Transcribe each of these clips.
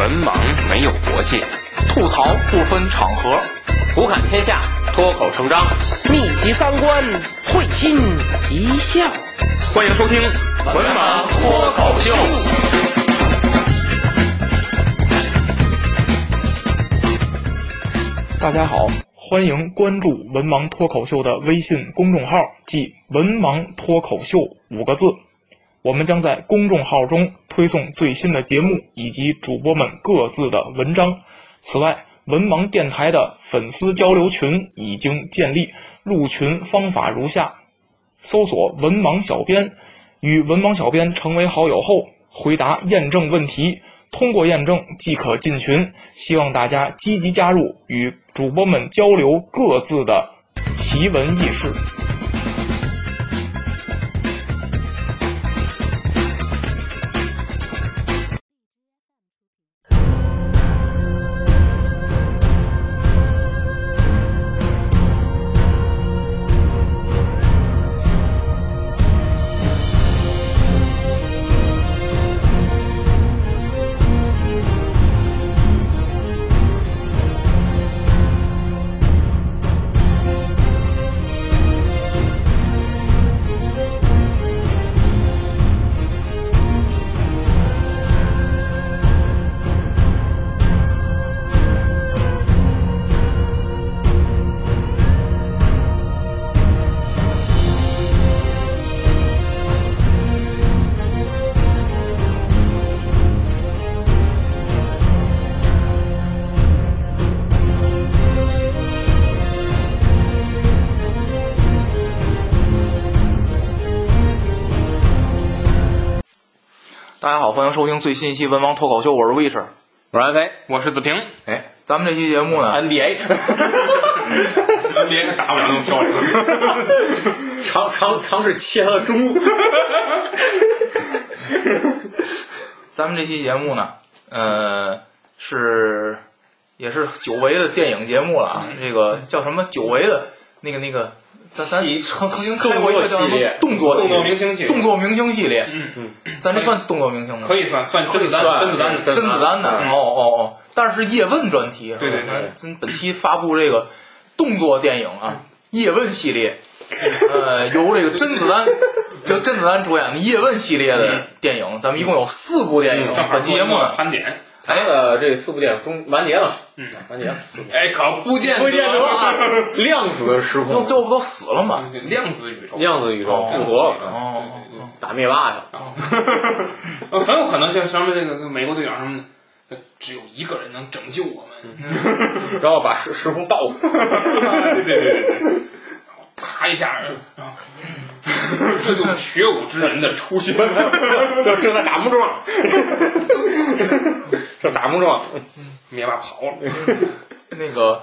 文盲没有国界，吐槽不分场合，胡侃天下，脱口成章，逆袭三观，会心一笑。欢迎收听《文盲脱口秀》。大家好，欢迎关注“文盲脱口秀”的微信公众号，即“文盲脱口秀”五个字。我们将在公众号中推送最新的节目以及主播们各自的文章。此外，文盲电台的粉丝交流群已经建立，入群方法如下：搜索“文盲小编”，与文盲小编成为好友后，回答验证问题，通过验证即可进群。希望大家积极加入，与主播们交流各自的奇闻异事。欢迎收听最新一期《文王脱口秀》，我是 Wish，我是安飞，我是子平。哎，咱们这期节目呢，NBA，NBA 打不了那么漂亮。尝尝尝试切了中。咱们这期节目呢，呃，是也是久违的电影节目了啊。这个叫什么？久违的那个那个，咱咱曾曾经开过一个叫什么动作动作明星系列动作明星系列。嗯嗯，咱这算动作明星吗？可以算算可以甄算子丹，甄子丹，甄子丹的。哦哦哦，但是叶问专题。对对对，咱本期发布这个动作电影啊，叶问系列。呃，由这个甄子丹，就甄子丹主演的叶问系列的电影，咱们一共有四部电影。本期节目，盘点。哎，呃，这四部电影终完结了，嗯，完结了。哎，可不见不见得啊！量子时空，最后不都死了吗？量子宇宙，量子宇宙复活了，哦，打灭霸去了。很有可能像上面那个美国队长什么的，只有一个人能拯救我们，然后把时时空倒。对对对对对，然后啪一下，然后。这就是学武之人的初心，这正在打木桩，这打不中，灭霸跑了。那个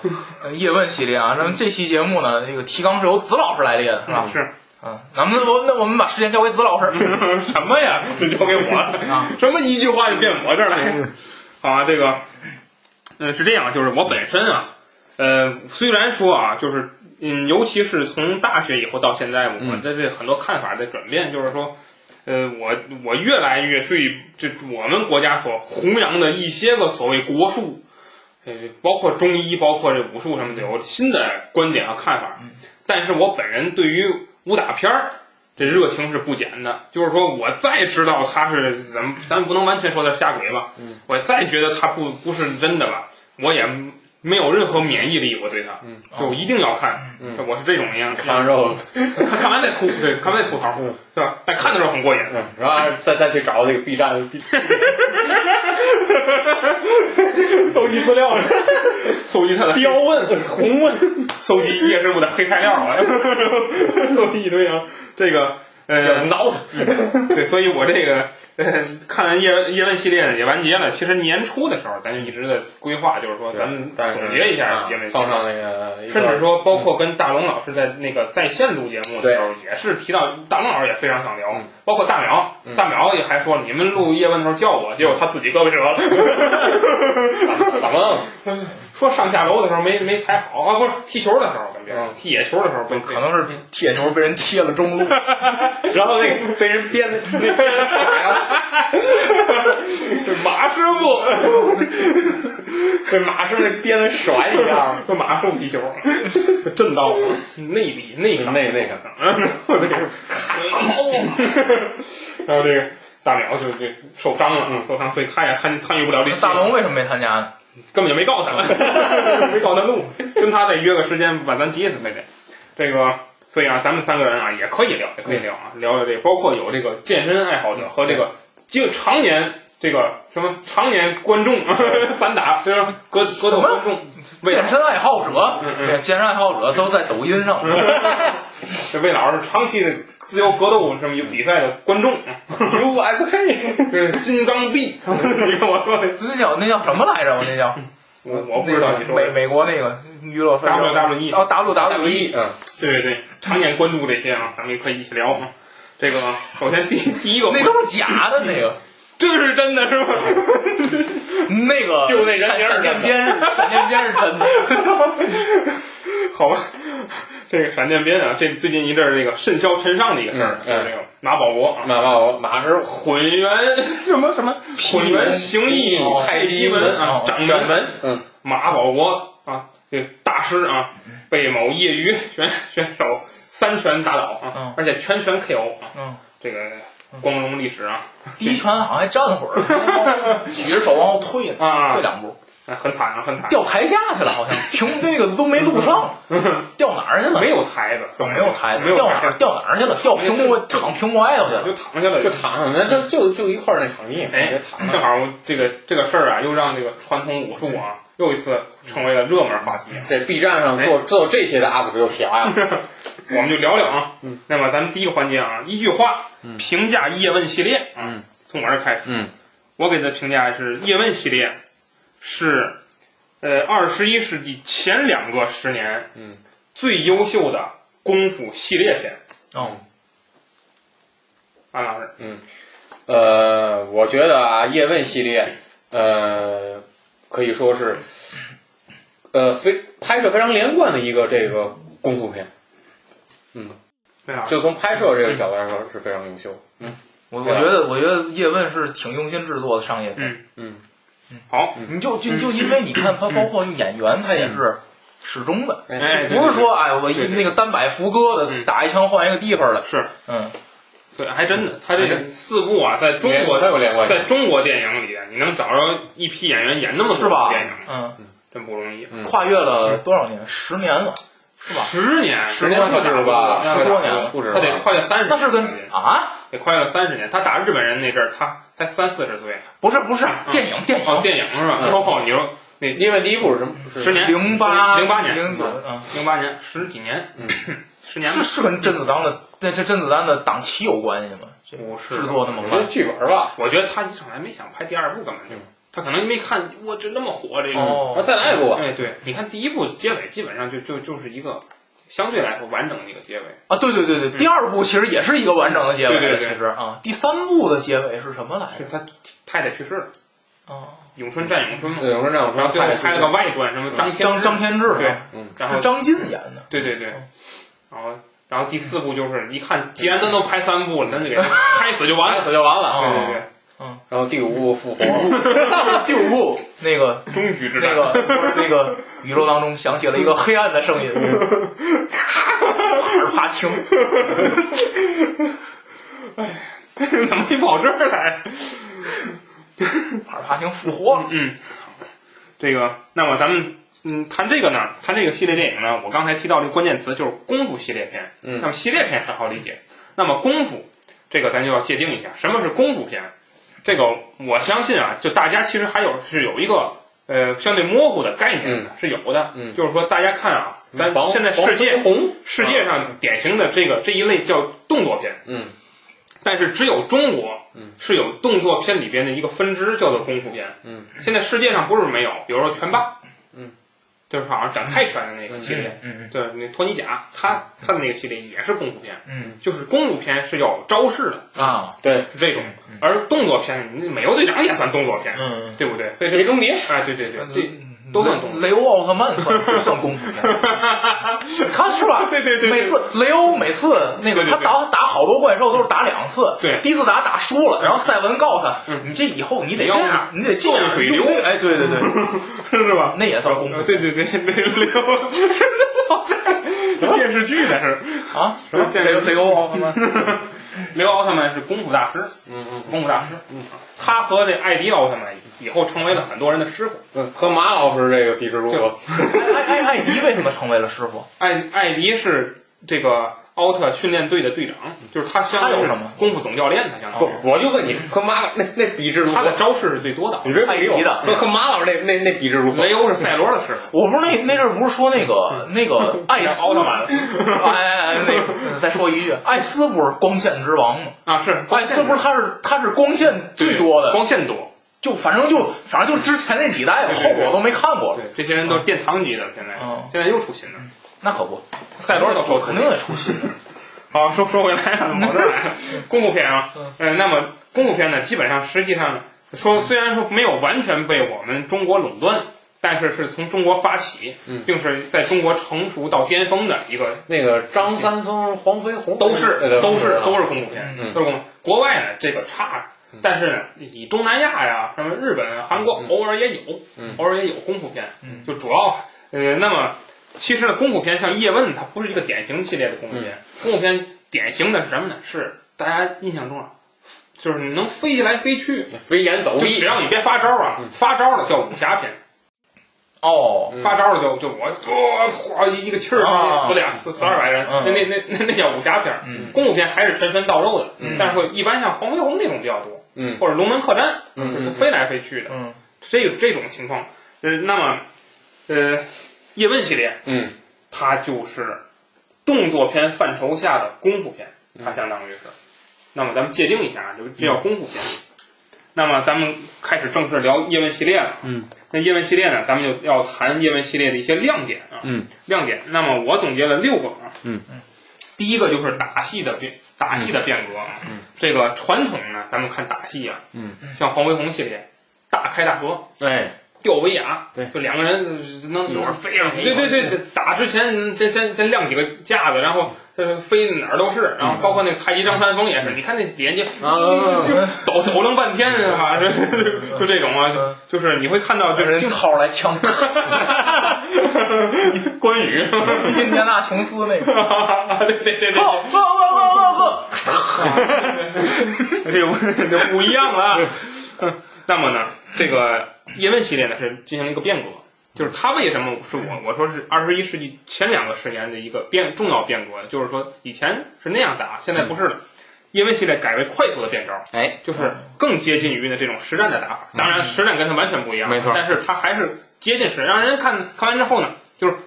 叶问系列啊，那么这期节目呢，这个提纲是由子老师来列的，是吧？是啊，那么我那我们把时间交给子老师。什么呀？就交给我了？什么一句话就变我这儿来？好啊，这个，嗯，是这样，就是我本身啊，呃，虽然说啊，就是。嗯，尤其是从大学以后到现在，我的这很多看法的转变，就是说，呃，我我越来越对这我们国家所弘扬的一些个所谓国术，呃，包括中医，包括这武术什么的，有新的观点和看法。但是我本人对于武打片儿这热情是不减的，就是说我再知道他是咱咱不能完全说他瞎鬼吧，我再觉得他不不是真的吧，我也。没有任何免疫力，我对他，嗯，就一定要看，嗯，我是这种样，看完之后，看看完再吐，对，看完再吐槽，嗯，对吧？但看的时候很过瘾，嗯，然后再再去找这个 B 站，搜集资料，搜集他的标问、红问，搜集叶师傅的黑材料啊，搜集一堆啊，这个呃挠他，对，所以我这个。看完叶叶问系列呢也完结了，其实年初的时候咱就一直在规划，就是说咱们总结一下叶问，放上那个，甚至说包括跟大龙老师在那个在线录节目的时候，也是提到大龙老师也非常想聊，包括大苗，大苗也还说你们录叶问的时候叫我，结果他自己胳膊折了，怎么了？说上下楼的时候没没踩好啊，不是踢球的时候跟别人踢野球的时候被，可能是踢野球被人切了中路，然后那个被人鞭那鞭甩了，这马师傅，被马师傅那鞭子甩一下，这马术踢球，震到了内里内伤内内伤，我这个然后这个大鸟就就受伤了，受伤，所以他也参参与不了这期。大龙为什么没参加呢？根本就没告诉他，没告他路，跟他再约个时间把咱急死，非得这个。所以啊，咱们三个人啊也可以聊，也可以聊啊，聊聊这个，包括有这个健身爱好者和这个就常年这个什么常年观众 散打，对吧？格格斗观众，健身爱好者，嗯嗯。对，健身爱好者都在抖音上。这魏老师长期的自由格斗什么有比赛的观众，UFC，金刚臂，你看我说的，那叫那叫什么来着？我那叫。我我不知道你说美美国那个娱乐分 WWE 哦 WWE，嗯，对对对，常年关注这些啊，咱们也可以一起聊啊。这个首先第第一个，那都是假的，那个这是真的是吗？那个 就那人名儿闪闪电鞭是闪电鞭是真的。好吧，这个闪电鞭啊，这最近一阵儿那个甚嚣尘上的一个事儿，嗯就是那个马保国啊，马马马师傅混元什么什么 混元形意哦太极门啊哦，掌门嗯，马保国啊，这个大师啊，被某业余选选手三拳打倒啊嗯，而且全拳 KO 啊，嗯，这个光荣历史啊第一拳好像还站会儿，举着手往后退呢，啊退两步，哎，很惨啊，很惨，掉台下去了，好像平那个都没录上，掉哪儿去了？没有台子，没有台子，掉哪儿，掉哪儿去了？掉屏幕躺屏幕外头去了。就躺下了，就躺上，那就就就一块儿那场地，哎别，躺着。正好这个这个事儿啊，又让这个传统武术啊，又一次成为了热门话题。这 B 站上做做这些的 UP 主有谁呀？我们就聊聊啊。那么咱们第一个环节啊，一句话评价叶问系列啊，嗯从我这儿开始。嗯，我给的评价是叶问系列是呃二十一世纪前两个十年嗯最优秀的功夫系列片。哦，安老师，嗯呃，我觉得啊，叶问系列，呃，可以说是，呃，非拍摄非常连贯的一个这个功夫片，对啊，就从拍摄这个角度来说是非常优秀。嗯。我我觉得我觉得叶问是挺用心制作的商业片。嗯。嗯，好，你就就就因为你看他，包括演员，他也是始终的，哎，不是说哎我一那个单摆副歌的嗯。打一枪换一个地方的，是，嗯，对，还真的，他这个四部啊，在中国它有连贯性。在中国电影里，你能找着一批演员演那么多是吧？部电影，？嗯，真不容易。嗯。跨越了多少年？十年了，是吧？十年，十年可知道吧十多年了不止他得跨越三十，那是跟啊，得跨越三十年。他打日本人那阵儿，他才三四十岁。不是不是电影电哦，影，电影是吧？嗯哦，你说那因为第一部是什么？十年，零八零八年，零九，嗯，零八年，十几年，嗯，十年是是跟甄子丹的这这甄子丹的档期有关系吗？不是制作那么我觉得慢？剧本吧，我觉得他一上来没想拍第二部，根本就嗯他可能没看我这那么火这个。哦，再来一部吧。哎，对，你看第一部结尾基本上就就就是一个相对来说完整的一个结尾。啊，对对对对，第二部其实也是一个完整的结尾对对对。其实啊，第三部的结尾是什么来着？是他太太去世了，啊，咏春战咏春嘛，对，我说这样然后最后，拍了个外传，什么张天张张天志对。然后张晋演的。对对对，然后然后第四部就是一看，既然咱都拍三部了，咱就给他 拍死就完了。拍。死就完了。对对对对，然后第五部复活，第五部那个终局之战。那个那个宇宙当中响起了一个黑暗的声音，耳帕听，怎么会跑这儿来？耳帕听复活了。嗯，这个，那么咱们嗯谈这个呢，谈这个系列电影呢，我刚才提到这个关键词就是功夫系列片。嗯那么系列片很好理解，那么功夫这个咱就要界定一下，什么是功夫片？这个我相信啊，就大家其实还有是有一个呃相对模糊的概念的，是有的。嗯就是说大家看啊，咱现在世界红，世界上典型的这个这一类叫动作片，嗯但是只有中国嗯是有动作片里边的一个分支叫做功夫片。嗯现在世界上不是没有，比如说拳霸，嗯，就是好像讲泰拳的那个系列，嗯嗯对，那托尼贾，他他的那个系列也是功夫片，嗯。就是功夫片是有招式的，嗯啊，对，是这种，而动作片，你美国队长也算动作片，嗯，对不对？所以碟这中谍，哎，对对对，这都算功夫。雷欧奥特曼算 算功夫片，他是吧？对对对对每次雷欧每次那个他打打好多怪兽都是打两次，对。第一次打打输了，然后赛文告诉他，你这以后你得这样，你得这样水流哎，对对对，是吧？那也算功夫对对对对，雷欧电视剧那是啊，什么雷雷欧奥特曼，雷欧奥特曼是功夫大师，嗯嗯功夫大师，嗯，他和这艾迪奥特曼以后成为了很多人的师傅。嗯，和马老师这个比试如何？艾艾艾迪为什么成为了师傅？艾艾迪是这个奥特训练队的队长，就是他相当于是他有什么功夫总教练，他相当于不，我就问你，和马老那那比试如何他的？招式是最多的。你别理我艾迪的和和马老师那那那比试如何？雷欧是赛罗的师傅，我不是那那阵儿不是说那个那个 艾斯奥特曼哎哎哎，那个再说一句，艾斯不是光线之王吗？啊，是艾斯不是他是他是光线最多的，光线多。就反正就反正就之前那几代吧，后边我都没看过了。对，这些人都是殿堂级的，现在嗯现在又出新的，那可不，赛罗都收肯定得出新的。好，说说回来了，跑这来了，功夫片啊，嗯、那么功夫片呢，基本上实际上说，虽然说没有完全被我们中国垄断，但是是从中国发起，嗯并是在中国成熟到巅峰的一个，那个张三丰、黄飞鸿都是都是都是是功夫片，嗯都是功夫。国外呢，这个差。但是呢，以东南亚呀，什么日本、韩国，嗯。偶尔也有，嗯。偶尔也有功夫片，嗯。就主要，呃，那么其实呢，功夫片像叶问，它不是一个典型系列的功夫片，功夫片典型的是什么呢？是大家印象中啊，就是你能飞来飞去，飞檐走壁。只，要你别发招啊，嗯。发招了叫武侠片，哦，嗯。发招了就就我哇哗一个气儿啊。死俩死死二百人，嗯。那那那那那叫武侠片。嗯。功夫片还是神神到肉的，嗯。但是会一般像黄飞鸿那种比较多，嗯或者龙门客栈，嗯嗯就飞来飞去的，嗯这这种情况，呃，那么，呃，叶问系列嗯它就是动作片范畴下的功夫片，它相当于是。那么咱们界定一下，这个这叫功夫片。那么咱们开始正式聊叶问系列了。嗯，那叶问系列呢，咱们就要谈叶问系列的一些亮点啊。嗯，亮点。那么我总结了六个啊。嗯第一个就是打戏的变，打戏的变革。这个传统呢，咱们看打戏啊，嗯，像黄飞鸿系列，大开大合，对，吊威亚，对。就两个人呃能有人飞上去对对对，打之前先先先亮几个架子，然后呃飞哪儿都是，然后包括那太极张三丰也是，你看那连接啊，抖抖楞半天是吧？就 就这种啊，就就是你会看到就是就人掏出来枪，关羽，印第安纳琼斯那个，对对对对，呵呵呵呵呵 这个就不一样了啊。那么呢，这个叶问系列呢是进行了一个变革，就是他为什么是我我说是二十一世纪前两个十年的一个变重要变革，就是说以前是那样打，现在不是了。叶问系列改为快速的变招，哎，就是更接近于呢这种实战的打法。当然，实战跟它完全不一样，没错但是它还是接近实战，让人看看完之后呢，就是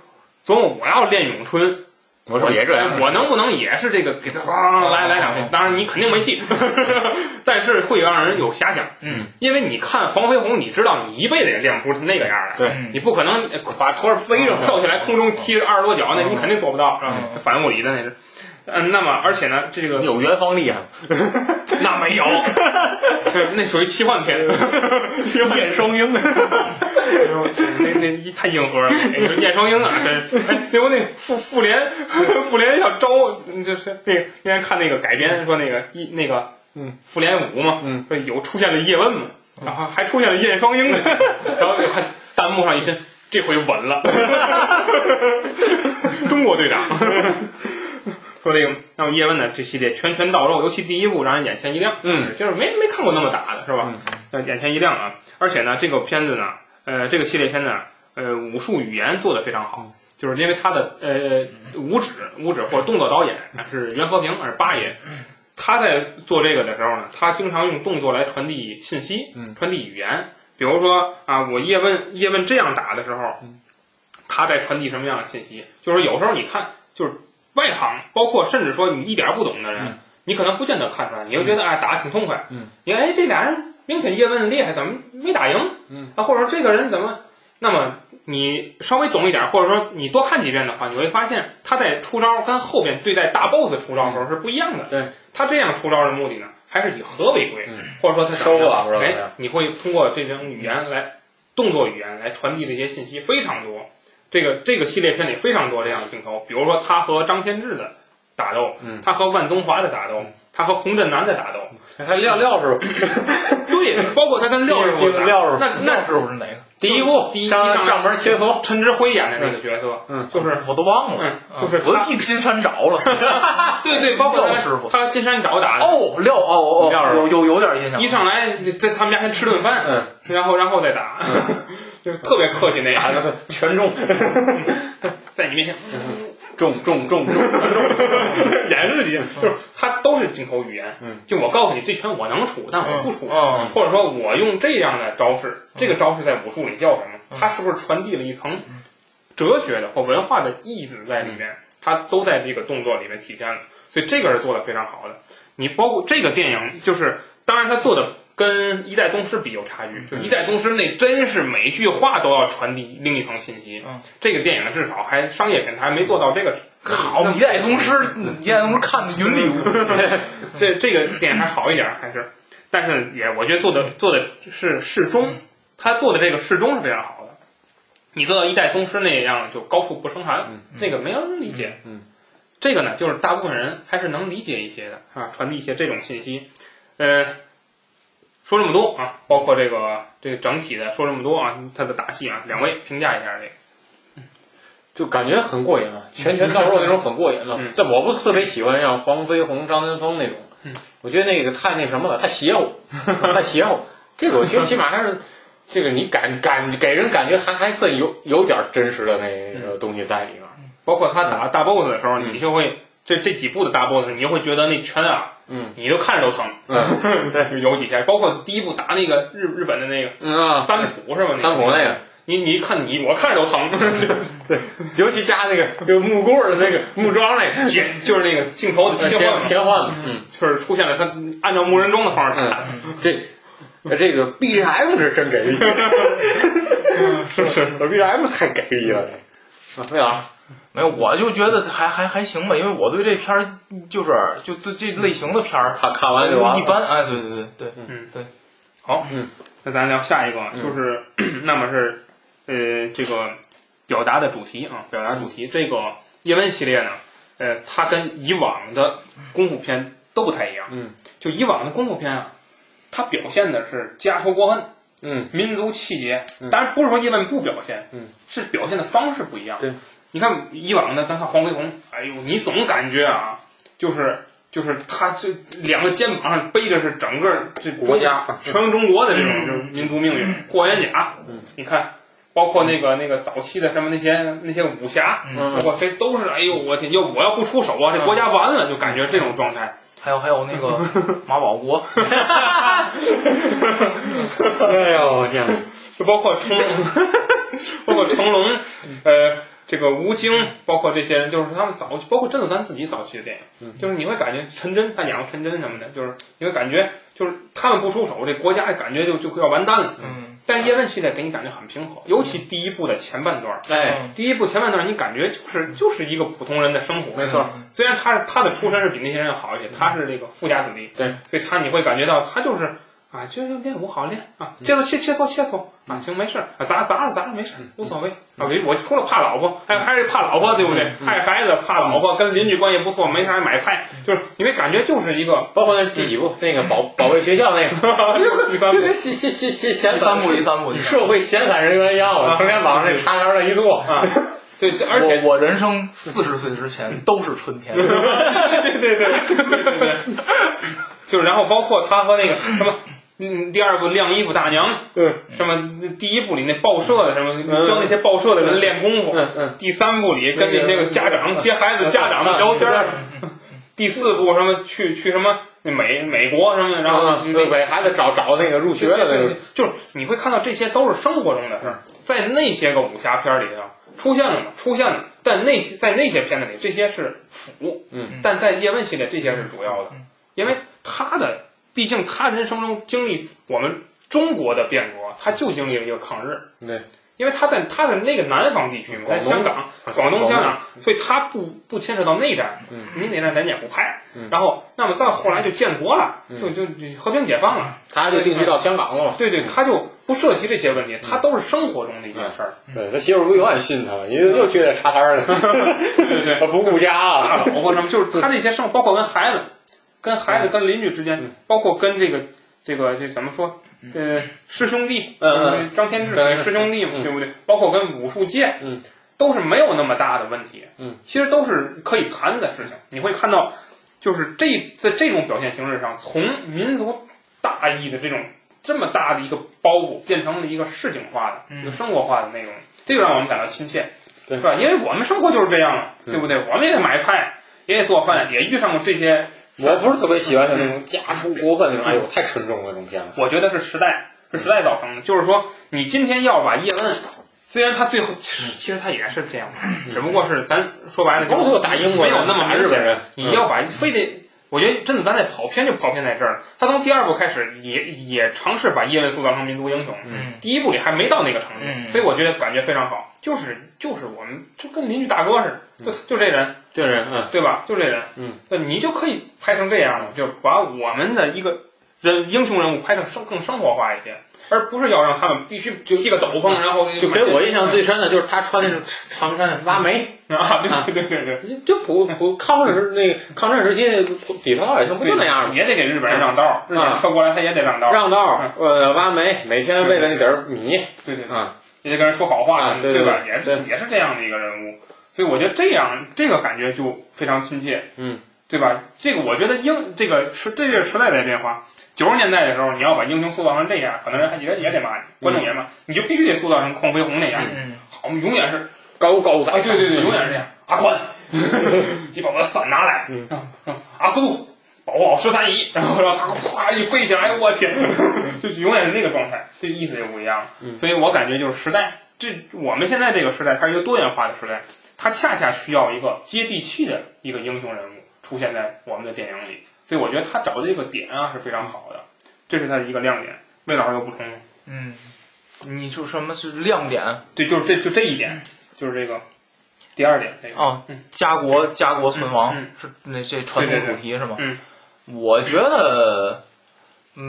琢磨我要练咏春，我说也这样，我能不能也是这个给他咣来来两句？当然你肯定没戏，但是会让人有遐想。嗯，因为你看黄飞鸿，你知道你一辈子也练不出那个样来。对嗯你不可能呃把头儿飞着跳起来，空中踢着二十多脚，那你肯定做不到，是吧？嗯反物理的那是。嗯，那么而且呢，这个有元芳厉害，那没有，那属于奇幻片，燕双鹰，那那一太硬核了，那个燕双鹰啊，这哎，那不那复复联复联要招，就是那个那天看那个改编说那个一那个嗯复联五嘛，嗯说有出现了叶问嘛，然后还出现了燕双鹰呢，然后就看弹幕上一伸，这回稳了，中国队长。说这个，那么叶问呢？这系列拳拳到肉，尤其第一部让人眼前一亮。嗯，就是没没看过那么打的，是吧？嗯，眼前一亮啊！而且呢，这个片子呢，呃，这个系列片呢，呃，武术语言做得非常好，就是因为他的呃武指武指或者动作导演是袁和平，是八爷。他在做这个的时候呢，他经常用动作来传递信息，嗯传递语言。比如说啊，我叶问叶问这样打的时候，他在传递什么样的信息？就是有时候你看，就是外行，包括甚至说你一点儿不懂的人，嗯你可能不见得看出来，你就觉得哎打的挺痛快，嗯，你看哎这俩人明显叶问厉害，怎么没打赢？嗯，啊，或者说这个人怎么？那么你稍微懂一点，或者说你多看几遍的话，你会发现他在出招跟后边对待大 boss 出招的时候是不一样的。对，他这样出招的目的呢，还是以和为贵，嗯或者说他收了哎，你会通过这种语言来动作语言来传递这些信息非常多。这个这个系列片里非常多这样的镜头，比如说他和张天志的打斗，嗯他和万宗华的打斗，他和洪振南的打斗，还廖廖师傅，对，包括他跟廖师傅 打，廖师傅那那师傅是哪个？第一部第一上一上门切磋，陈志辉演的那个角色，嗯就是我都忘了，就是他我记金山找了。对对，包括师傅他金山找打的，哦，廖哦哦哦，廖师傅有有有点印象。一上来在他们家先吃顿饭，嗯，然后然后再打，就是特别客气那样，全中，在你面前中中中中，演示级，就是他都是镜头语言。嗯，就我告诉你，这拳我能出，但我不出，嗯或者说我用这样的招式，这个招式在武术里叫什么？它是不是传递了一层哲学的或文化的意思在里面？它都在这个动作里面体现了，所以这个是做的非常好的。你包括这个电影，就是当然他做的跟《一代宗师》比有差距，就《一代宗师》那真是每句话都要传递另一层信息。嗯这个电影至少还商业品，它还没做到这个。好，一代宗师，一代宗师看的云里雾。这这个电影还好一点，还是，但是也我觉得做的做的是适中，他做的这个适中是非常好的。你做到一代宗师那样就高处不胜寒，嗯那个没有人理解。嗯，这个呢，就是大部分人还是能理解一些的啊，传递一些这种信息。呃，说这么多啊，包括这个这个整体的说这么多啊，他的打戏啊，两位评价一下这个。就感觉很过瘾啊，拳拳到肉那种很过瘾了嗯。但我不特别喜欢像黄飞鸿、张三丰那种嗯，我觉得那个太那什么了，太邪乎，太邪乎。这个我觉得起码还是这个你感感给人感觉还还算有有点真实的那个东西在里面。包括他打大 boss 的时候，嗯你就会这这几部的大 boss，你就会觉得那拳啊，嗯你都看着都疼。嗯对 有几下，包括第一部打那个日日本的那个嗯啊，三浦是吧？三浦那个，你你一看你，我看着都疼。对尤其加那个就木棍儿的那个 木桩那个切，就是那个镜头的切换，切切换嘛，嗯就是出现了他按照木人桩的方式打，嗯，这。这个 BGM 是真给力，是是。BGM 太给力了，这啊，魏老师，没有，我就觉得还还还行吧，因为我对这片儿就是就对这类型的片儿看看完就完一般。哎，对对对对，嗯对。好，嗯，那咱聊下一个，嗯就是 那么是呃这个表达的主题啊，表达主题这个叶问系列呢，呃，它跟以往的功夫片都不太一样。嗯，就以往的功夫片啊，它表现的是家仇国恨。嗯民族气节嗯，当然不是说叶问不表现，嗯，是表现的方式不一样。对，你看以往呢，咱看黄飞鸿，哎呦，你总感觉啊，就是就是他这两个肩膀上背着是整个这国家全中国的这种嗯就是民族命运。霍元甲，嗯，你看，包括那个那个早期的什么那些那些武侠，嗯包括谁都是，哎呦我天，要我要不出手啊，这国家完了，就感觉这种状态。还有还有那个 马保国，哎呦天哪！就包括成龙，包括成龙，呃，这个吴京，包括这些人，就是他们早，包括甄子丹自己早期的电影，就是你会感觉陈真，他演过陈真什么的，就是你会感觉，就是他们不出手，这国家感觉就就要完蛋了。嗯，但叶问系列给你感觉很平和，尤其第一部的前半段，哎，嗯第一部前半段你感觉就是就是一个普通人的生活，没错，虽然他是他的出身是比那些人好一些，他是这个富家子弟，对，所以他你会感觉到他就是啊，就就练武好练啊，切磋切切磋切磋啊，行没事儿啊，砸砸砸没事儿，无所谓啊，我我除了怕老婆，还还是怕老婆，对不对？爱孩子，怕老婆，跟邻居关系不错，没事还买菜，就是因为感觉就是一个包括那第几部那个保保卫学校那个，一般就跟闲闲闲闲闲第三部第三部，社会闲散人员一样，我成天往那茶园那一坐，啊，对，对而且我我人生四十岁之前都是春天。对对对对对对，就是然后包括他和那个什么。嗯，第二部晾衣服大娘，嗯，什么第一部里那报社的什么教那些报社的人练功夫，嗯嗯，第三部里跟那些个家长接孩子家长聊天儿，第四部什么去去什么那美美国什么，然后给孩子找找那个入学的那个，就是你会看到这些都是生活中的事儿，在那些个武侠片里头出现了吗？出现了，但那些在那些片子里这些是辅，嗯，但在叶问系列这些是主要的，因为他的毕竟他人生中经历我们中国的变革，他就经历了一个抗日。对，因为他在他在那个南方地区嘛，在香港、广东、香港，所以他不不牵扯到内战，嗯你内战咱也不拍嗯。然后，那么再后来就建国了，嗯就就就和平解放了。他就定居到香港了嘛。对对，他就不涉及这些问题，他都是生活中的一件事儿。对他媳妇儿不永远信他吗？你又去那茶摊儿了，对对，他不顾家大了。老婆什么，就是他这些生活，包括跟孩子、跟孩子、跟邻居之间嗯，包括跟这个这个这怎么说？呃，师兄弟，嗯张天志师兄弟嘛，嗯对不对？包括跟武术界，嗯，都是没有那么大的问题，嗯，其实都是可以谈的事情。你会看到，就是这在这种表现形式上，从民族大义的这种这么大的一个包袱，变成了一个市井化的、嗯一个生活化的内容，这就让我们感到亲切，对是吧？因为我们生活就是这样了，嗯对不对？我们也得买菜，也得做饭，也遇上过这些。我不是特别喜欢像那种家仇国恨那种，哎呦，太沉重了那种片子。我觉得是时代，是时代造成的。就是说，你今天要把叶问，虽然他最后其实其实他也是这样，只不过是咱说白了，就包括打英国人没有那么明显。打日本人，你要把非得，我觉得甄子丹在跑偏就跑偏在这儿了。他从第二部开始也也尝试把叶问塑造成民族英雄，嗯第一部里还没到那个程度，嗯所以我觉得感觉非常好。就是就是我们就跟邻居大哥似的，就就这人，这人，嗯，对吧？就这人，嗯，那你就可以拍成这样了，就是把我们的一个人英雄人物拍成生更生活化一些，而不是要让他们必须就剃个斗篷，然后就给我印象最深的就是他穿那种长衫挖煤，啊，对对对对就普普抗日时那个抗战时期底层老百姓不就那样吗？也得给日本人让道，日本人撤过来他也得让道，让道，呃，挖煤，每天为了那点儿米对对对，啊，也得跟人说好话啊，对对吧？也是也是这样的一个人物，所以我觉得这样这个感觉就非常亲切，嗯，对吧？这个我觉得英这个时这个时代在变化。九十年代的时候，你要把英雄塑造成这样，可能人还也也得骂你，观众也骂，你就必须得塑造成邝飞鸿那样，嗯好，永远是高高在啊，上，对对对，永远是这样。阿宽，你把我的伞拿来。阿苏，保护好十三姨。然后让他咵一飞起来，我天，就永远是那个状态，这意思就不一样。嗯所以我感觉就是时代，这我们现在这个时代，它是一个多元化的时代，它恰恰需要一个接地气的一个英雄人物出现在我们的电影里。所以我觉得他找的这个点啊是非常好的，这是他的一个亮点。魏老师有补充吗？嗯，你就什么是亮点？对，就是这就这一点，就是这个第二点，这个哦嗯，家国家国存亡、嗯是那这传统主题是吗？嗯我觉得，嗯，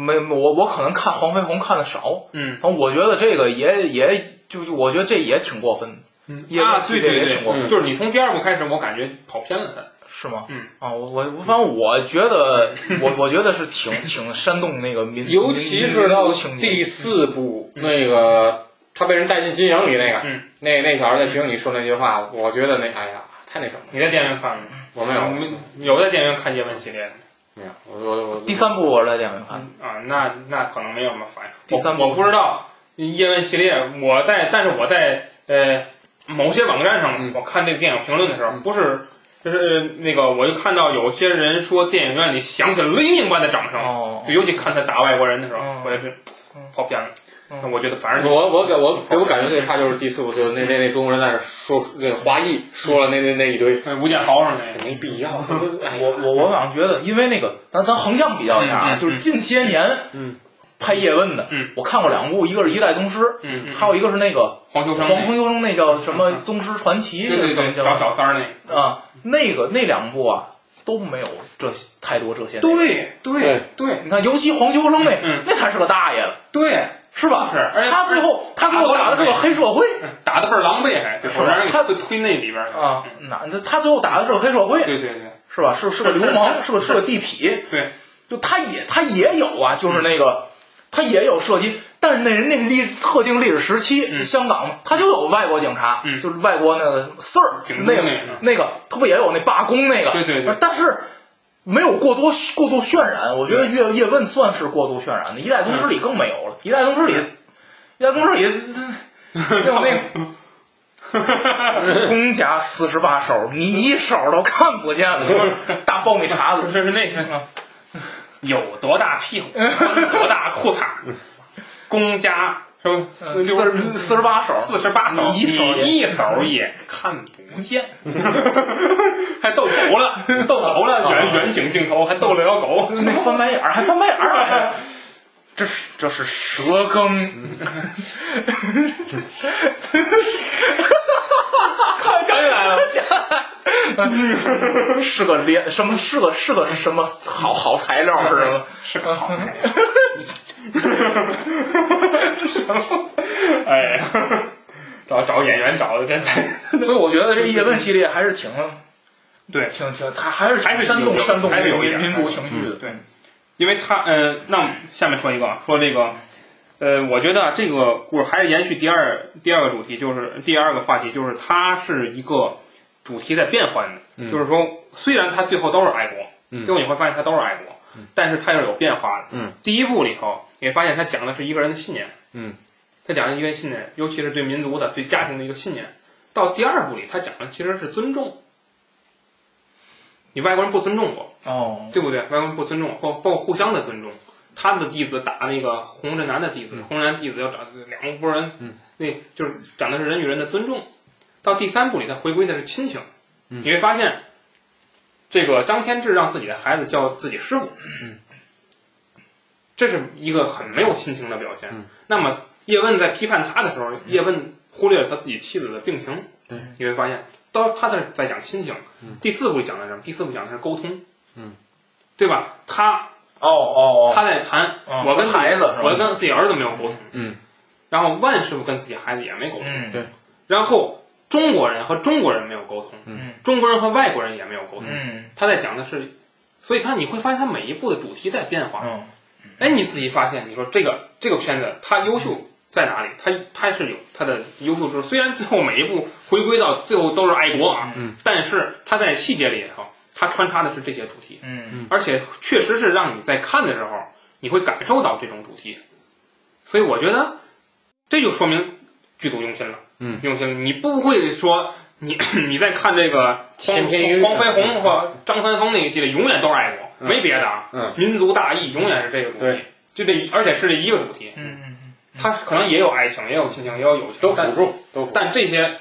没没我我可能看黄飞鸿看的少，嗯反正我觉得这个也也就是我觉得这也挺过分的，嗯也啊，这对对对也挺过分，嗯就是你从第二部开始，我感觉跑偏了他。是吗？嗯啊，我我反正我觉得我我觉得是挺挺煽动那个民，尤其是到第四部那个他被人带进金营里那个，嗯，那那小孩在群里说那句话，我觉得那哎呀太那什么了，你在电影院看了吗？我没有，有在电影院看叶问系列的没有，我我我第三部我是在电影院看，啊？那那可能没有什么反应。第三部我我不知道叶问系列，我在但是我在呃某些网站上，嗯我看这个电影评论的时候，嗯不是。就是那个，我就看到有些人说电影院里响起了雷鸣般的掌声，哦就尤其看他打外国人的时候，嗯我也是嗯。跑偏了。嗯。那我觉得反正我我给我给我感觉最差就是第四部，就那那那中国人在那说那个华裔说了那那那一堆，呃吴建豪上那个，没必要。我我我好像觉得，因为那个咱咱横向比较一下啊，就是近些年，嗯，拍叶问的，嗯，我看过两部，一个是一代宗师，嗯，嗯还有一个是那个黄秋生黄那个，宏修生那叫什么宗师传奇，对对对，叫找小三儿那个。啊，那个那两部啊都没有这太多这些。对对对。你看，尤其黄秋生那，嗯。那才是个大爷了，对，是吧？是而且他最后他给我打的是个黑社会。打的倍儿狼狈，还最后让人他给推那里边儿啊嗯，那那他最后打的是个黑社会，对对对。是吧？是是个流氓，是个是个地痞，对，就他也他也有啊，就是那个他也有涉及，但是那人那个历特定历史时期，嗯香港嘛，他就有外国警察，嗯就是外国那个 Sir 那个警那个那个，他不也有那罢工那个？对对对但是。没有过多过度渲染，我觉得叶叶问算是过度渲染的，一代宗师里更没有了。一代宗师里，一代宗师里有那个 公家四十八手，你一手都看不见了，大爆米碴子。这是那个有多大屁股，穿多大裤衩，公家是吧？四四六十四十八手，四十八手，你一手也你一手也看不见，见，还逗狗了，逗狗了，远远景镜头还逗了条狗，那翻白眼儿还翻白眼儿，这是这是蛇羹，看想起来了，是个连什么是个是个什么好好材料是吗？是个好材料。哎呀，找找演员找的真的，所以我觉得这叶问系列还是挺对挺挺，他还是还是煽动有煽动民民族情绪的。对，因为他，呃，那下面说一个啊，说这个，呃，我觉得这个故事还是延续第二第二个主题，就是第二个话题，就是它是一个主题在变换的，嗯。就是说，虽然它最后都是爱国，嗯。最后你会发现它都是爱国，但是它是有变化的。嗯，第一部里头，你发现它讲的是一个人的信念，嗯，他讲的一个信念，尤其是对民族的、对家庭的一个信念。到第二部里，他讲的其实是尊重。你外国人不尊重我，哦，对不对？外国人不尊重，包包括互相的尊重。他们的弟子打那个洪震南的弟子，洪振南弟子要找两拨人，嗯，那就是讲的是人与人的尊重。到第三部里，他回归的是亲情。嗯你会发现，这个张天志让自己的孩子叫自己师傅，嗯，这是一个很没有亲情的表现。嗯那么叶问在批判他的时候，叶问忽略了他自己妻子的病情。对，你会发现，到他在在讲亲情。嗯。第四部讲的是什么？第四部讲的是沟通。嗯，对吧？他哦哦哦，他在谈，嗯我跟孩子我跟自己儿子没有沟通，嗯，然后万师傅跟自己孩子也没沟通，嗯。对然后中国人和中国人没有沟通，嗯。中国人和外国人也没有沟通，嗯。他在讲的是，所以他你会发现他每一部的主题在变化，嗯哎，你自己发现，你说这个这个片子它优秀在哪里？他他是有他的优秀之处，虽然最后每一步回归到最后都是爱国啊，嗯，但是他在细节里头，他穿插的是这些主题，嗯。而且确实是让你在看的时候，你会感受到这种主题，所以我觉得这就说明剧组用心了，嗯，用心了，你不会说你你在看这个黄黄飞鸿或张三丰那个系列，永远都是爱国，嗯。没别的啊，嗯。民族大义永远是这个主题对，就这，而且是这一个主题，嗯嗯它可能也有爱情，也有亲情，也有友情，但都辅助，都辅助。但这些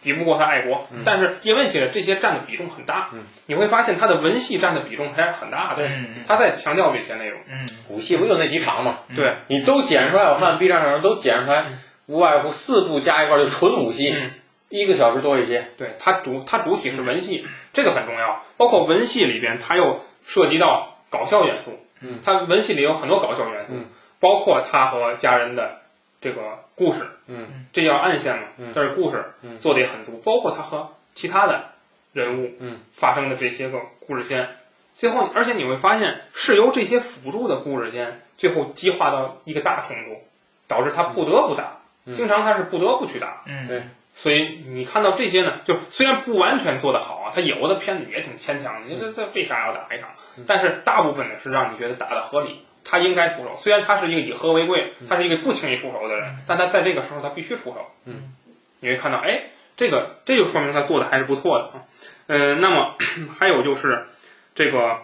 抵不过他爱国。嗯但是叶问写的这些占的比重很大，嗯你会发现他的文戏占的比重还是很大的。嗯他在强调这些内容。嗯武戏不就那几场吗？对，你都剪出来，我看 B 站上都剪出来嗯，无外乎四部加一块儿就纯武戏，嗯，一个小时多一些。对，它主它主体是文戏，这个很重要。包括文戏里边，它又涉及到搞笑元素。嗯，它文戏里有很多搞笑元素，嗯包括他和家人的这个故事。嗯，这叫暗线嘛，嗯这是故事，嗯做的也很足。包括他和其他的人物，嗯，发生的这些个故事线，最后，而且你会发现是由这些辅助的故事线，最后激化到一个大程度，导致他不得不打。嗯经常他是不得不去打。嗯，对所以你看到这些呢，就虽然不完全做得好啊，他有的片子也挺牵强的，你这这为啥要打一场？但是大部分呢是让你觉得打得合理，他应该出手。虽然他是一个以和为贵，他是一个不轻易出手的人，但他在这个时候他必须出手。嗯，你会看到，哎，这个这就说明他做的还是不错的啊。呃，那么 还有就是这个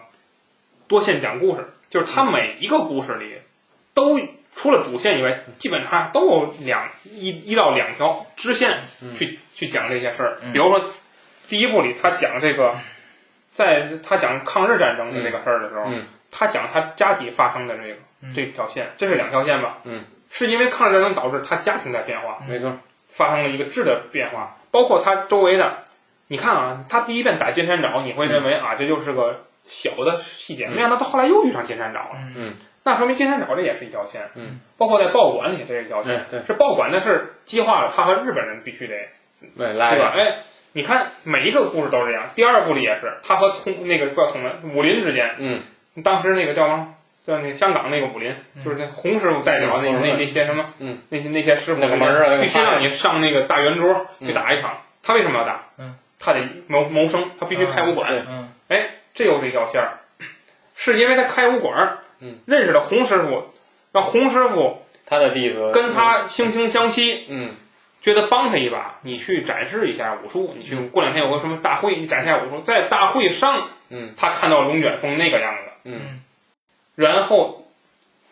多线讲故事，就是他每一个故事里都除了主线以外，基本上都有两一一到两条支线去、去讲这些事儿。嗯比如说第一部里他讲这个，在他讲抗日战争的这个事儿的时候，嗯他讲他家庭发生的这个、嗯。这条线，这是两条线吧？嗯，是因为抗日战争导致他家庭在变化，没错。发生了一个质的变化，包括他周围的，你看啊，他第一遍打金山找，你会认为啊，这就是个小的细节，嗯没想到他后来又遇上金山找了，嗯。那说明金山找这也是一条线，嗯，包括在报馆里这是一条线，对对。是报馆的事激化了他和日本人必须得，对，来吧？哎，你看每一个故事都是这样，第二部里也是，他和通那个叫什么武林之间，嗯，当时那个叫什么？叫那香港那个武林，就是那洪师傅代表那嗯那那些什么，嗯，那些那些师傅必须让你上那个大圆桌嗯。去打一场。他为什么要打？嗯，他得谋谋生，他必须开武馆。哎，这有这条线儿，是因为他开武馆，嗯，认识了洪师傅，让洪师傅他的弟子跟他惺惺相惜，嗯。觉得帮他一把，你去展示一下武术，你去嗯。过两天有个什么大会，你展示一下武术，在大会上，嗯。他看到龙卷风那个样子，嗯然后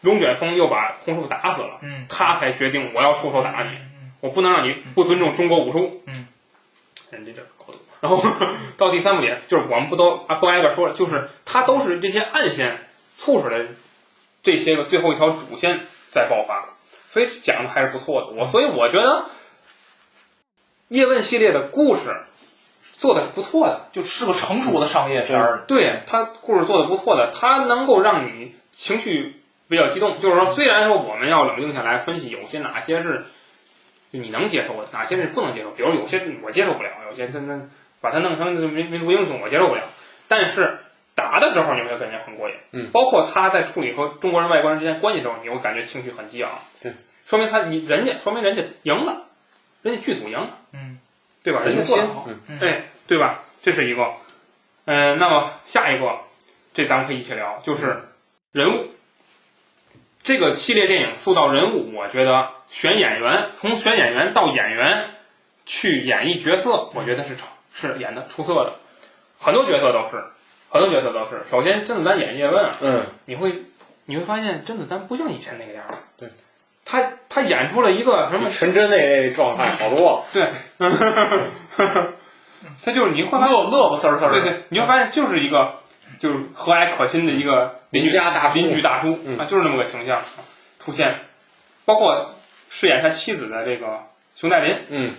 龙卷风又把洪师傅打死了，嗯他才决定我要出手打你，我不能让你不尊重中国武术。嗯，人家这高度。然后到第三部点，就是我们不都啊不挨个说了，就是它都是这些暗线促使的这些个最后一条主线在爆发，所以讲的还是不错的。我所以我觉得叶问系列的故事做的是不错的，就是个成熟的商业片儿。对他故事做的不错的，他能够让你情绪比较激动。就是说，虽然说我们要冷静下来分析，有些哪些是你能接受的，哪些是不能接受。比如有些我接受不了，有些真真把它弄成民民族英雄，我接受不了。但是打的时候你会感觉很过瘾，嗯包括他在处理和中国人外国人之间关系的时候，你会感觉情绪很激昂，对，说明他你人家说明人家赢了，人家剧组赢了，嗯，对吧？人家做得好，嗯哎，对吧？这是一个，嗯、那么下一个，这咱们可以一起聊，就是人物。这个系列电影塑造人物，我觉得选演员，从选演员到演员去演绎角色，我觉得是成是演的出色的，很多角色都是，很多角色都是。首先，甄子丹演叶问啊，嗯，你会你会发现甄子丹不像以前那个样了，对，他他演出了一个什么？陈真那状态好多。对，他就是你会发现乐乐不丝儿丝儿的。对对，你会发现就是一个就是和蔼可亲的一个邻居家大叔邻居大叔嗯啊，就是那么个形象出现，包括饰演他妻子的这个熊黛林，嗯，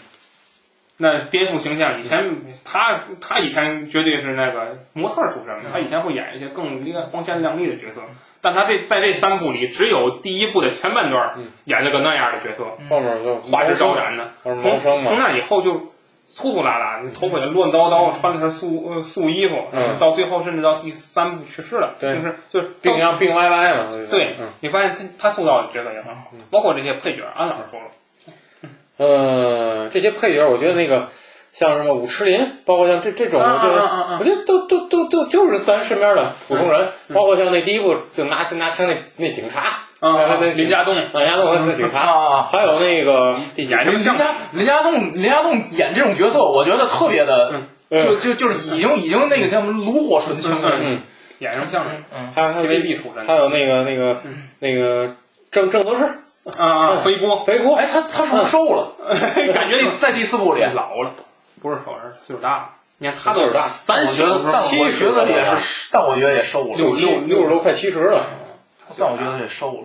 那颠覆形象。以前他他以前绝对是那个模特出身，他以前会演一些更亮光鲜亮丽的角色，但他这在这三部里，只有第一部的前半段嗯演了个那样的角色，后面就花枝招展的。从从那以后就粗粗拉拉，头发也乱糟糟，穿的是素呃素衣服，嗯到最后甚至到第三部去世了，就是就是病样病歪歪嘛。对嗯，你发现他他塑造的角色也很好，包括这些配角，安老师说了，呃，这些配角，我觉得那个像什么武痴林，包括像这这种，我觉得啊啊啊啊我觉得都都都都就是咱身边的普通人，包括像那第一部就拿拿枪那那警察，啊，那林家栋林家栋那警察，啊，还有那个演林家林家栋林家栋演这种角色，我觉得特别的，就就就是已经已经那个像炉火纯青了。嗯，演什么像嗯，还有还有那 TVB 出身还有那个那个那个郑郑则仕，啊啊，飞波，肥锅，哎，他他是不是瘦了？感觉 在在第四部里，老了，不是手人，岁数大了，你看他都岁数大三十我觉得，但七十我觉得也是，但我觉得也瘦了，六六六十多快七十了。但我觉得也瘦了。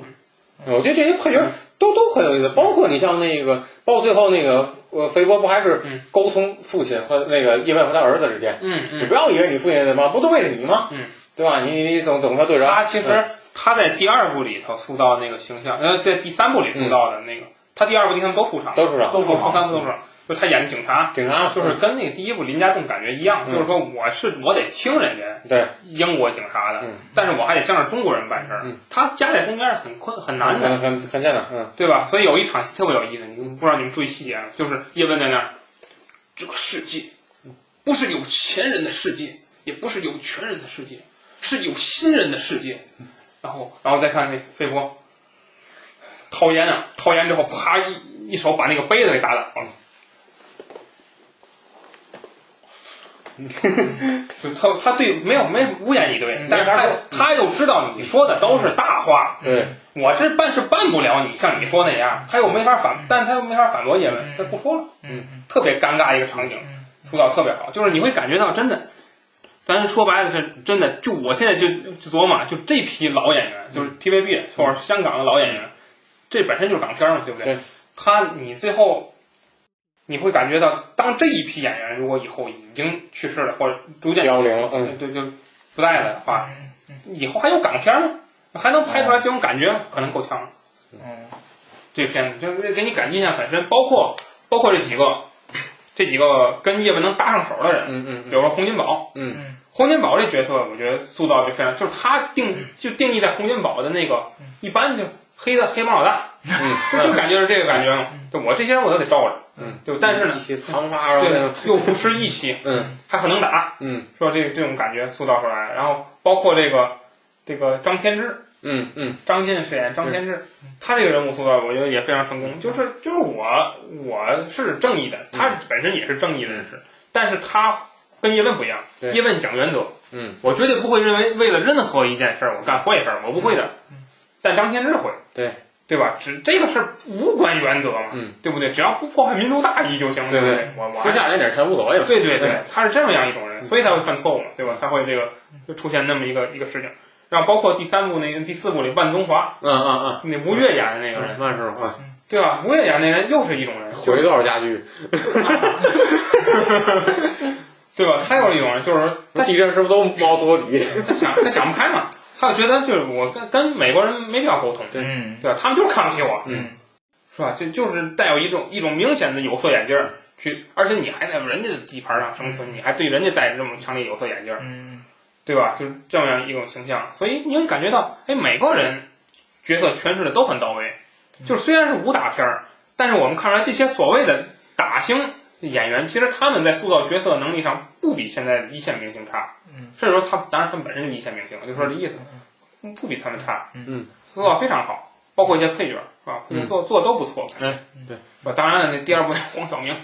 我觉得这些配角都都很有意思，包括你像那个，包括最后那个呃，肥波不还是嗯沟通父亲和那个叶问和他儿子之间？嗯嗯，你不要以为你父亲怎么不都为了你吗？嗯，对吧？你你总总跟他对着，他其实他在第二部里头塑造那个形象，呃，在第三部里塑造的那个，他第二部、第三部都出场，都出场都出场，三部都出场。就他演的警察，警察就是跟那个第一部林家栋感觉一样，嗯就是说我是我得听人家对英国警察的，嗯但是我还得向着中国人办事儿。嗯他夹在中间是很困很难的，很很很艰难，嗯对吧？所以有一场戏特别有意思，你们不知道你们注意细节没有？就是叶问在那儿，这个世界不是有钱人的世界，也不是有权人的世界，是有心人的世界。然后，然后再看那费波掏烟啊，掏烟之后，啪一一手把那个杯子给打倒了。他他对没有没无言以对，但是他他又知道你说的都是大话，对，我是办是办不了你像你说那样，他又没法反，但他又没法反驳叶问，他不说了，嗯特别尴尬一个场景，嗯。塑造特别好，就是你会感觉到真的，咱说白了是真的，就我现在就就琢磨，就这批老演员，就是 TVB 或者香港的老演员，这本身就是港片嘛，对不对？对。他你最后你会感觉到，当这一批演员如果以后已经去世了，或者逐渐凋零了，嗯，对就不在了的话，以后还有港片吗？还能拍出来这种感觉吗？可能够呛。嗯。这片子就是给你感印象很深，包括包括这几个这几个跟叶问能搭上手的人，嗯嗯比如说洪金宝，嗯。嗯。洪金宝这角色，我觉得塑造就非常，就是他定就定义在洪金宝的那个，一般就黑的黑帮老大，就 就感觉是这个感觉嘛。就我这些人我都得罩着，嗯，就但是呢，对，又不失义气，嗯还很能打，嗯说这这种感觉塑造出来。然后包括这个这个张天志，嗯嗯张晋饰演张天志，他这个人物塑造我觉得也非常成功。就是就是我我是正义的，他本身也是正义的人士，但是他跟叶问不一样，对叶问讲原则，嗯我绝对不会认为为了任何一件事儿我干坏事儿，我不会的。但张天志会，对对吧？只这个事儿无关原则嘛，嗯，对不对？只要不破坏民族大义就行，不对对我我私下那点钱无所谓嘛，对对对，他是这么样一种人，所以他会犯错误嘛，对吧？他会这个就出现那么一个一个事情。然后包括第三部那个第四部里万宗华，嗯嗯嗯那吴越演的那个嗯，人，万事话，对吧？吴越演那人又是一种人，毁多少家具？对吧？他又是一种人，就是他地震是不是都猫死我底？他想他想不开嘛，他就觉得就是我跟跟美国人没必要沟通，嗯。对吧？他们就是看不起我，嗯。是吧？就就是带有一种一种明显的有色眼镜儿去，而且你还在人家的地盘上生存，你还对人家戴着这么强烈有色眼镜儿，嗯。对吧？就是这么样一种形象，所以你会感觉到，哎，美国人角色诠释的都很到位。就是虽然是武打片儿，但是我们看出来这些所谓的打星演员，其实他们在塑造角色的能力上不比现在的一线明星差，嗯，甚至说他当然他们本身就是一线明星了，就说这意思，不比他们差，嗯，塑造非常好，包括一些配角是吧？配角做做的都不错，哎对，我？当然了，那第二部黄晓明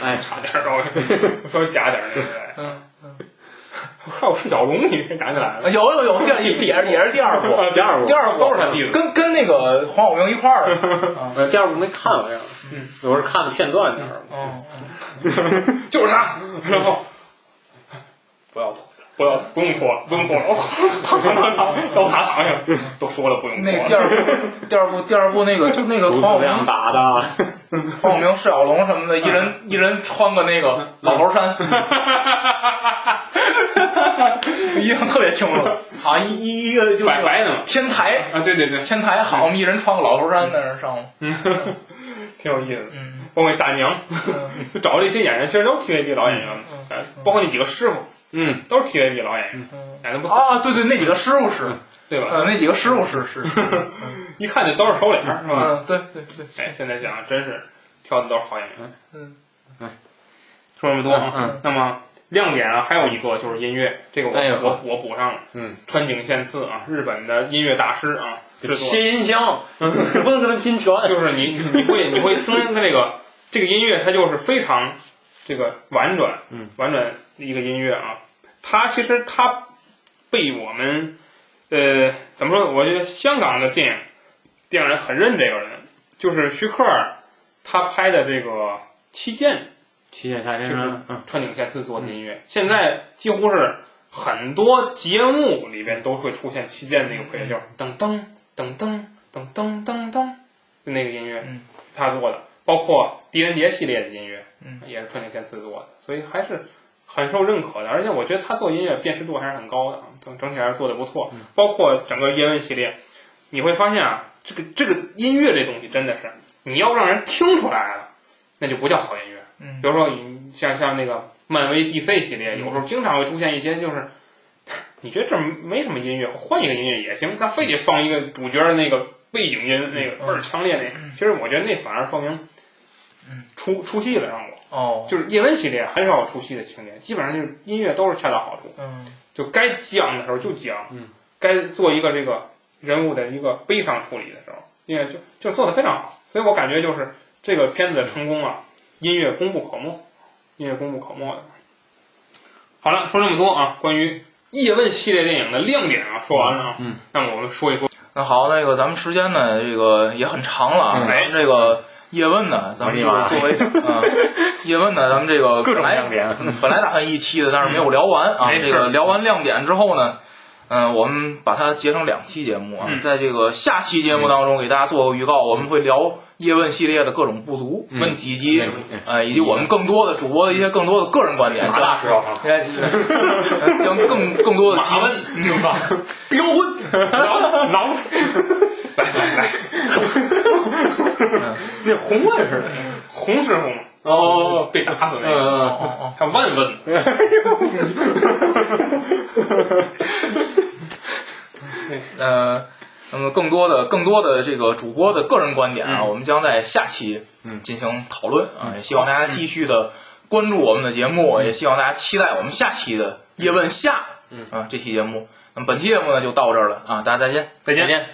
哎，差点儿稍微稍微假点儿，对不对？嗯，还有释小龙，你给想起来了？有有有，第二也也是也是第二部，第二部第二部都是他弟子跟跟那个黄晓明一块儿的。呃，第二部没看好像，嗯，我是看的片段点儿。哦，就是他，然后不要脱，不要不用脱了，不用脱了，我操，到他躺下，都说了不用脱那个第二部，第二部，第二部那个就那个不黄晓明、打的，黄晓明、释小龙什么的，一人一人穿个那个老头衫，印象特别清楚。啊，一一一个就那个白白的嘛。天台，啊，对对对，天台好，我们一人穿个老头衫在那儿上。挺有意思。的。嗯。包括大娘，就找了一些演员，其实都是 TVB 老演员，呃包括那几个师傅嗯，都是 TVB 老演员，嗯。演的不错，啊，对对，那几个师傅是，对吧？呃，那几个师傅是是，是 一看就都是熟脸儿，是吧？嗯，对对对，哎，现在想真是挑的都是好演员。嗯。哎，说这么多啊，嗯那么亮点啊，还有一个就是音乐，这个我、我我补上了。嗯，川井宪次啊，日本的音乐大师啊，切音箱，不能跟他拼全。就是你你会你会听他这个这个音乐，它就是非常这个婉转，嗯，婉转的一个音乐啊。它其实它被我们呃怎么说？我觉得香港的电影电影人很认这个人，就是徐克儿他拍的这个《七剑》，七剑下天就是川井宪次做的音乐，现在几乎是很多节目里边都会出现《七剑》那个配乐，噔噔噔噔噔噔噔噔，就那个音乐，嗯。他做的，包括狄仁杰系列的音乐，嗯。也是川井宪次做的，所以还是很受认可的。而且我觉得他做音乐辨识度还是很高的，啊，整整体还是做的不错。包括整个叶问系列，你会发现啊，这个这个音乐这东西真的是，你要让人听出来了，那就不叫好音乐。嗯比如说你像像那个漫威 DC 系列，有时候经常会出现一些就是，你觉得这没什么音乐，换一个音乐也行，他非得放一个主角的那个背景音，那个倍儿强烈那，其实我觉得那反而说明出出戏了让我，哦，就是叶问系列很少有出戏的情节，基本上就是音乐都是恰到好处，嗯。就该讲的时候就讲，嗯，该做一个这个人物的一个悲伤处理的时候，音乐就就做的非常好，所以我感觉就是这个片子的成功啊，音乐功不可没，音乐功不可没的。好了，说这么多啊，关于叶问系列电影的亮点啊，说完了啊，嗯，那么我们说一说，那好，那个咱们时间呢，这个也很长了啊。嗯。们这个叶问呢，咱们就是作为啊，叶问呢，咱们这个各种本来亮点嗯本来打算一期的，但是没有聊完啊。哎这个聊完亮点之后呢，嗯，我们把它截成两期节目啊，嗯在这个下期节目当中给大家做个预告，我们会聊叶问系列的各种不足、嗯问题以及呃以及我们更多的主播的一些更多的个人观点，马大师啊，将 将更更多的提问对吧？标婚，老老，来来来，那红问似的。红师傅嘛，哦，被打死那嗯个，哦哦哦还万问，呃，那么更多的、更多的这个主播的个人观点啊，嗯我们将在下期嗯进行讨论啊，也希望大家继续的关注我们的节目，也希望大家期待我们下期的叶问下嗯啊这期节目。那么本期节目呢就到这儿了啊，大家再见。再见再。见。